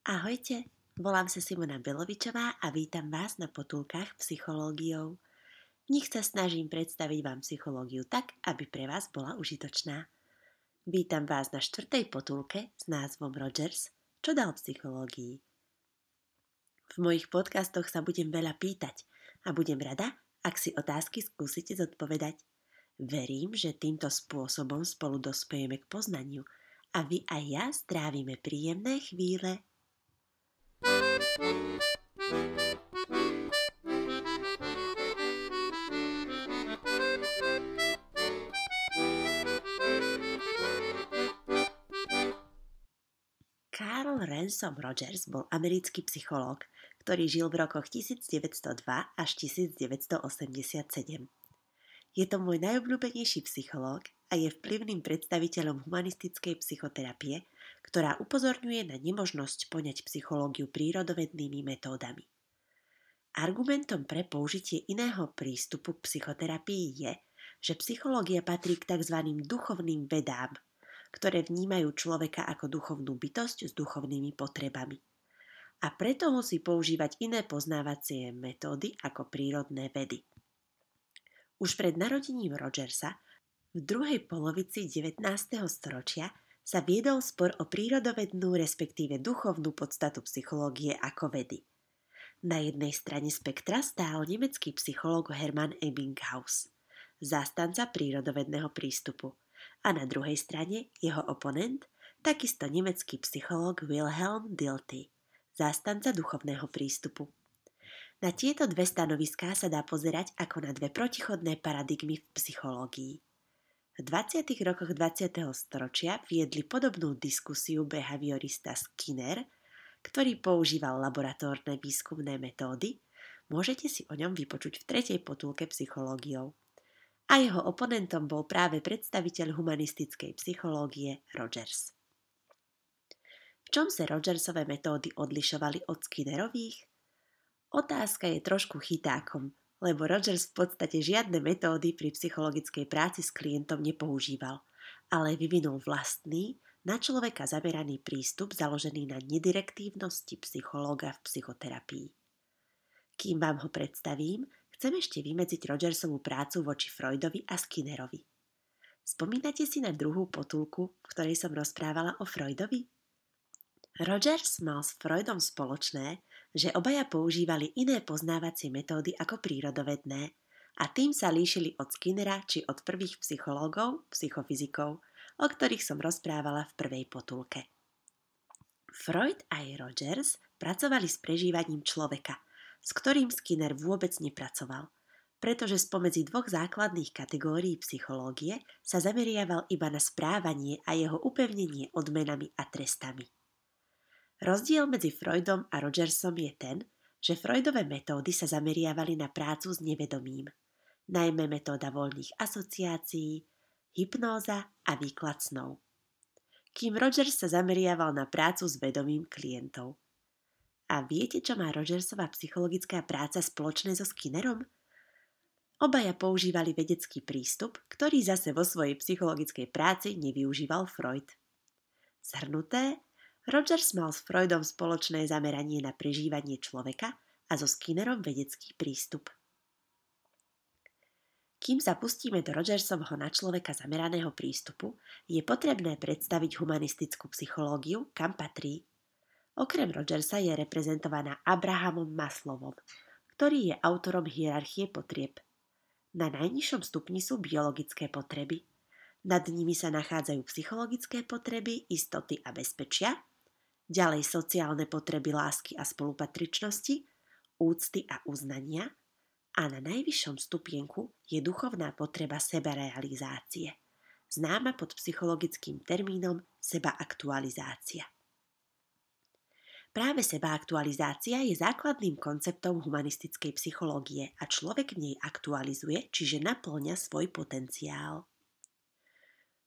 Ahojte, volám sa Simona Belovičová a vítam vás na potulkách psychológiou. V nich sa snažím predstaviť vám psychológiu tak, aby pre vás bola užitočná. Vítam vás na štvrtej potulke s názvom Rogers, čo dal psychológii. V mojich podcastoch sa budem veľa pýtať a budem rada, ak si otázky skúsite zodpovedať. Verím, že týmto spôsobom spolu dospejeme k poznaniu a vy aj ja strávime príjemné chvíle Carl Ransom Rogers bol americký psychológ, ktorý žil v rokoch 1902 až 1987. Je to môj najobľúbenejší psychológ a je vplyvným predstaviteľom humanistickej psychoterapie, ktorá upozorňuje na nemožnosť poňať psychológiu prírodovednými metódami. Argumentom pre použitie iného prístupu k psychoterapii je, že psychológia patrí k tzv. duchovným vedám, ktoré vnímajú človeka ako duchovnú bytosť s duchovnými potrebami. A preto musí používať iné poznávacie metódy ako prírodné vedy. Už pred narodením Rogersa v druhej polovici 19. storočia sa viedol spor o prírodovednú, respektíve duchovnú podstatu psychológie ako vedy. Na jednej strane spektra stál nemecký psychológ Hermann Ebbinghaus, zástanca prírodovedného prístupu, a na druhej strane jeho oponent, takisto nemecký psychológ Wilhelm Dilthey, zástanca duchovného prístupu. Na tieto dve stanoviská sa dá pozerať ako na dve protichodné paradigmy v psychológii. V 20. rokoch 20. storočia viedli podobnú diskusiu behaviorista Skinner, ktorý používal laboratórne výskumné metódy, môžete si o ňom vypočuť v tretej potulke psychológiou. A jeho oponentom bol práve predstaviteľ humanistickej psychológie Rogers. V čom sa Rogersové metódy odlišovali od Skinnerových? Otázka je trošku chytákom, lebo Rogers v podstate žiadne metódy pri psychologickej práci s klientom nepoužíval, ale vyvinul vlastný, na človeka zameraný prístup založený na nedirektívnosti psychológa v psychoterapii. Kým vám ho predstavím, chcem ešte vymedziť Rogersovú prácu voči Freudovi a Skinnerovi. Spomínate si na druhú potulku, v ktorej som rozprávala o Freudovi? Rogers mal s Freudom spoločné, že obaja používali iné poznávacie metódy ako prírodovedné a tým sa líšili od Skinnera či od prvých psychológov, psychofyzikov, o ktorých som rozprávala v prvej potulke. Freud a Rogers pracovali s prežívaním človeka, s ktorým Skinner vôbec nepracoval, pretože spomedzi dvoch základných kategórií psychológie sa zameriaval iba na správanie a jeho upevnenie odmenami a trestami. Rozdiel medzi Freudom a Rogersom je ten, že Freudové metódy sa zameriavali na prácu s nevedomím, najmä metóda voľných asociácií, hypnóza a výklad snov. Kým Rogers sa zameriaval na prácu s vedomím klientov. A viete, čo má Rogersová psychologická práca spoločné so Skinnerom? Obaja používali vedecký prístup, ktorý zase vo svojej psychologickej práci nevyužíval Freud. Zhrnuté, Rogers mal s Freudom spoločné zameranie na prežívanie človeka a so Skinnerom vedecký prístup. Kým sa pustíme do Rogersovho na človeka zameraného prístupu, je potrebné predstaviť humanistickú psychológiu, kam patrí. Okrem Rogersa je reprezentovaná Abrahamom Maslovom, ktorý je autorom hierarchie potrieb. Na najnižšom stupni sú biologické potreby. Nad nimi sa nachádzajú psychologické potreby, istoty a bezpečia – ďalej sociálne potreby lásky a spolupatričnosti, úcty a uznania a na najvyššom stupienku je duchovná potreba sebarealizácie, známa pod psychologickým termínom sebaaktualizácia. Práve sebaaktualizácia je základným konceptom humanistickej psychológie a človek v nej aktualizuje, čiže naplňa svoj potenciál.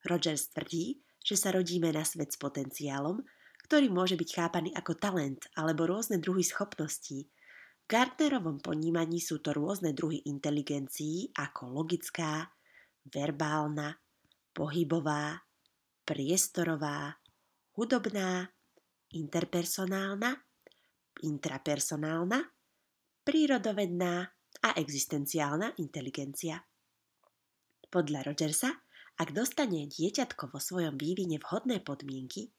Rogers tvrdí, že sa rodíme na svet s potenciálom, ktorý môže byť chápaný ako talent alebo rôzne druhy schopností. V Gardnerovom ponímaní sú to rôzne druhy inteligencií ako logická, verbálna, pohybová, priestorová, hudobná, interpersonálna, intrapersonálna, prírodovedná a existenciálna inteligencia. Podľa Rogersa, ak dostane dieťatko vo svojom vývine vhodné podmienky,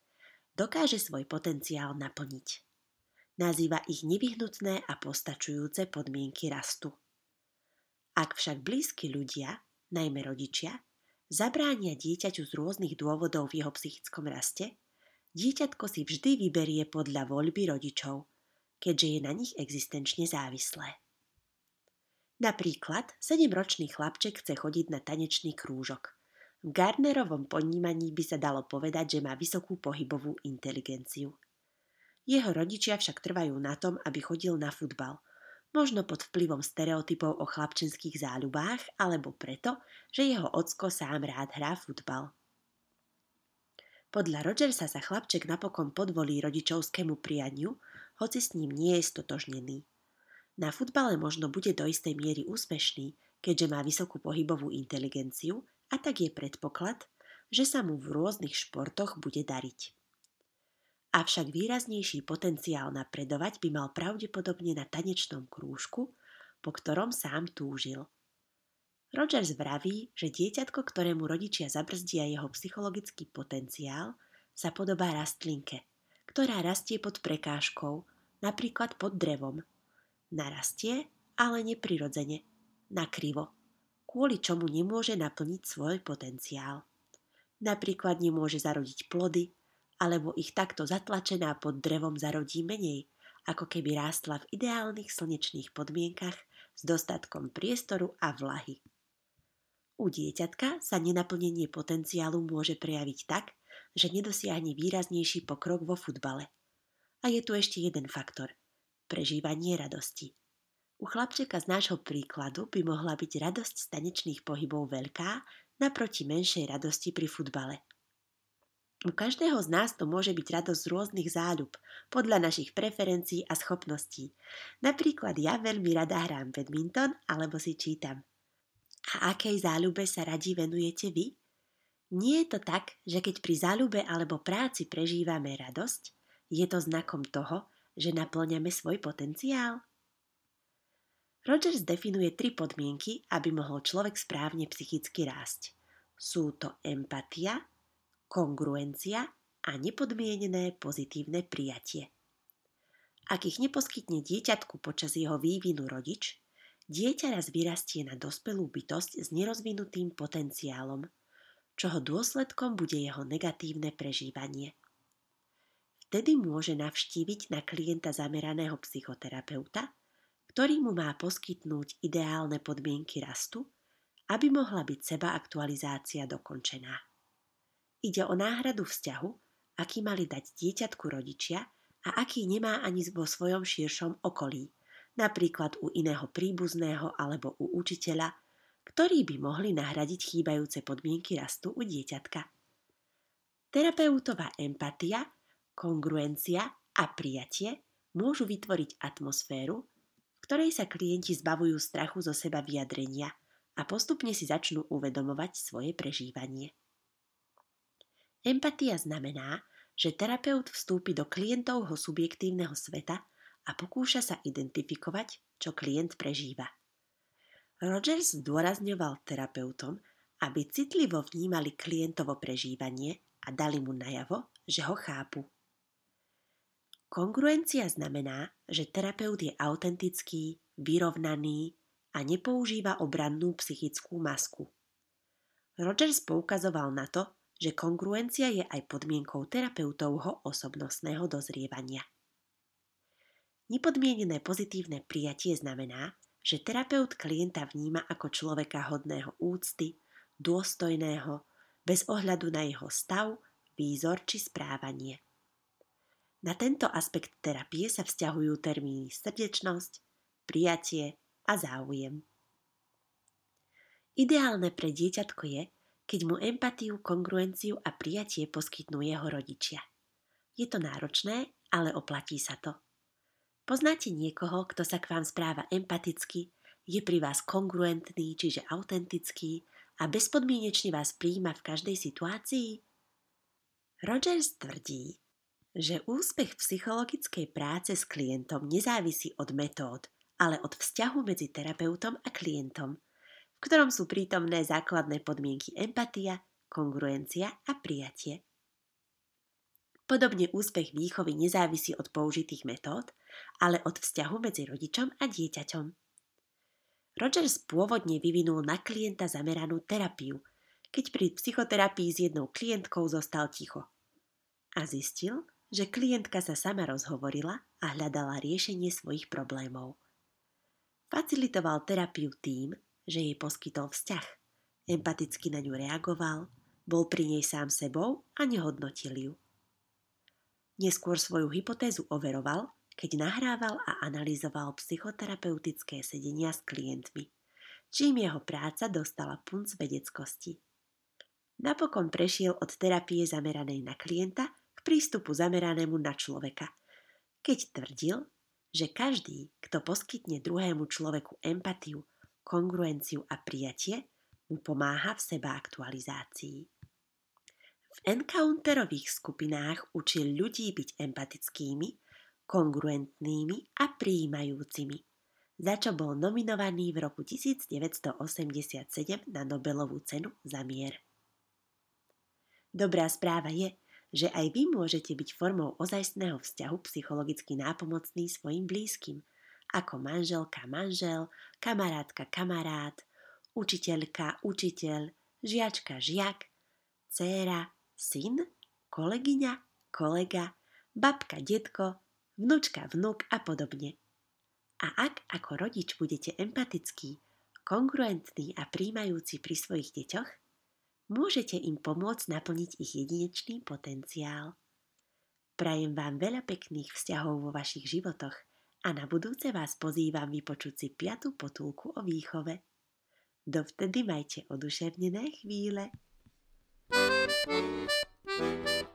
dokáže svoj potenciál naplniť. Nazýva ich nevyhnutné a postačujúce podmienky rastu. Ak však blízki ľudia, najmä rodičia, zabránia dieťaťu z rôznych dôvodov v jeho psychickom raste, dieťatko si vždy vyberie podľa voľby rodičov, keďže je na nich existenčne závislé. Napríklad 7-ročný chlapček chce chodiť na tanečný krúžok. V Gardnerovom ponímaní by sa dalo povedať, že má vysokú pohybovú inteligenciu. Jeho rodičia však trvajú na tom, aby chodil na futbal – možno pod vplyvom stereotypov o chlapčenských záľubách, alebo preto, že jeho ocko sám rád hrá futbal. Podľa Rogersa sa chlapček napokon podvolí rodičovskému prianiu, hoci s ním nie je stotožnený. Na futbale možno bude do istej miery úspešný, keďže má vysokú pohybovú inteligenciu a tak je predpoklad, že sa mu v rôznych športoch bude dariť. Avšak výraznejší potenciál napredovať by mal pravdepodobne na tanečnom krúžku, po ktorom sám túžil. Rogers vraví, že dieťatko, ktorému rodičia zabrzdia jeho psychologický potenciál, sa podobá rastlinke, ktorá rastie pod prekážkou, napríklad pod drevom. Narastie, ale neprirodzene, nakrivo, kvôli čomu nemôže naplniť svoj potenciál. Napríklad nemôže zarodiť plody, alebo ich takto zatlačená pod drevom zarodí menej, ako keby rástla v ideálnych slnečných podmienkach s dostatkom priestoru a vlahy. U dieťatka sa nenaplnenie potenciálu môže prejaviť tak, že nedosiahne výraznejší pokrok vo futbale. A je tu ešte jeden faktor – prežívanie radosti. U chlapčeka z nášho príkladu by mohla byť radosť z tanečných pohybov veľká naproti menšej radosti pri futbale – u každého z nás to môže byť radosť z rôznych záľub, podľa našich preferencií a schopností. Napríklad ja veľmi rada hrám badminton alebo si čítam. A akej záľube sa radi venujete vy? Nie je to tak, že keď pri záľube alebo práci prežívame radosť, je to znakom toho, že naplňame svoj potenciál? Rogers definuje tri podmienky, aby mohol človek správne psychicky rásť. Sú to empatia, kongruencia a nepodmienené pozitívne prijatie. Ak ich neposkytne dieťatku počas jeho vývinu rodič, dieťa raz vyrastie na dospelú bytosť s nerozvinutým potenciálom, čoho dôsledkom bude jeho negatívne prežívanie. Vtedy môže navštíviť na klienta zameraného psychoterapeuta, ktorý mu má poskytnúť ideálne podmienky rastu, aby mohla byť seba aktualizácia dokončená. Ide o náhradu vzťahu, aký mali dať dieťatku rodičia a aký nemá ani vo svojom širšom okolí, napríklad u iného príbuzného alebo u učiteľa, ktorí by mohli nahradiť chýbajúce podmienky rastu u dieťatka. Terapeutová empatia, kongruencia a prijatie môžu vytvoriť atmosféru, ktorej sa klienti zbavujú strachu zo seba vyjadrenia a postupne si začnú uvedomovať svoje prežívanie. Empatia znamená, že terapeut vstúpi do klientovho subjektívneho sveta a pokúša sa identifikovať, čo klient prežíva. Rogers zdôrazňoval terapeutom, aby citlivo vnímali klientovo prežívanie a dali mu najavo, že ho chápu. Kongruencia znamená, že terapeut je autentický, vyrovnaný a nepoužíva obrannú psychickú masku. Rogers poukazoval na to, že kongruencia je aj podmienkou terapeutovho osobnostného dozrievania. Nepodmienené pozitívne prijatie znamená, že terapeut klienta vníma ako človeka hodného úcty, dôstojného, bez ohľadu na jeho stav, výzor či správanie. Na tento aspekt terapie sa vzťahujú termíny srdečnosť, prijatie a záujem. Ideálne pre dieťatko je, keď mu empatiu, kongruenciu a prijatie poskytnú jeho rodičia. Je to náročné, ale oplatí sa to. Poznáte niekoho, kto sa k vám správa empaticky, je pri vás kongruentný, čiže autentický a bezpodmienečne vás príjima v každej situácii? Rogers tvrdí, že úspech psychologickej práce s klientom nezávisí od metód, ale od vzťahu medzi terapeutom a klientom, v ktorom sú prítomné základné podmienky empatia, kongruencia a prijatie. Podobne úspech výchovy nezávisí od použitých metód, ale od vzťahu medzi rodičom a dieťaťom. Rogers pôvodne vyvinul na klienta zameranú terapiu, keď pri psychoterapii s jednou klientkou zostal ticho. A zistil, že klientka sa sama rozhovorila a hľadala riešenie svojich problémov. Facilitoval terapiu tým, že jej poskytol vzťah, empaticky na ňu reagoval, bol pri nej sám sebou a nehodnotil ju. Neskôr svoju hypotézu overoval, keď nahrával a analyzoval psychoterapeutické sedenia s klientmi, čím jeho práca dostala punc vedeckosti. Napokon prešiel od terapie zameranej na klienta prístupu zameranému na človeka, keď tvrdil, že každý, kto poskytne druhému človeku empatiu, kongruenciu a prijatie, mu pomáha v seba aktualizácii. V encounterových skupinách učil ľudí byť empatickými, kongruentnými a prijímajúcimi, za čo bol nominovaný v roku 1987 na Nobelovú cenu za mier. Dobrá správa je, že aj vy môžete byť formou ozajstného vzťahu psychologicky nápomocný svojim blízkym, ako manželka, manžel, kamarátka, kamarát, učiteľka, učiteľ, žiačka, žiak, dcéra, syn, kolegyňa, kolega, babka, detko, vnúčka, vnúk a podobne. A ak ako rodič budete empatický, kongruentný a príjmajúci pri svojich deťoch, môžete im pomôcť naplniť ich jedinečný potenciál. Prajem vám veľa pekných vzťahov vo vašich životoch a na budúce vás pozývam vypočuť si piatu potulku o výchove. Dovtedy majte oduševnené chvíle. thank you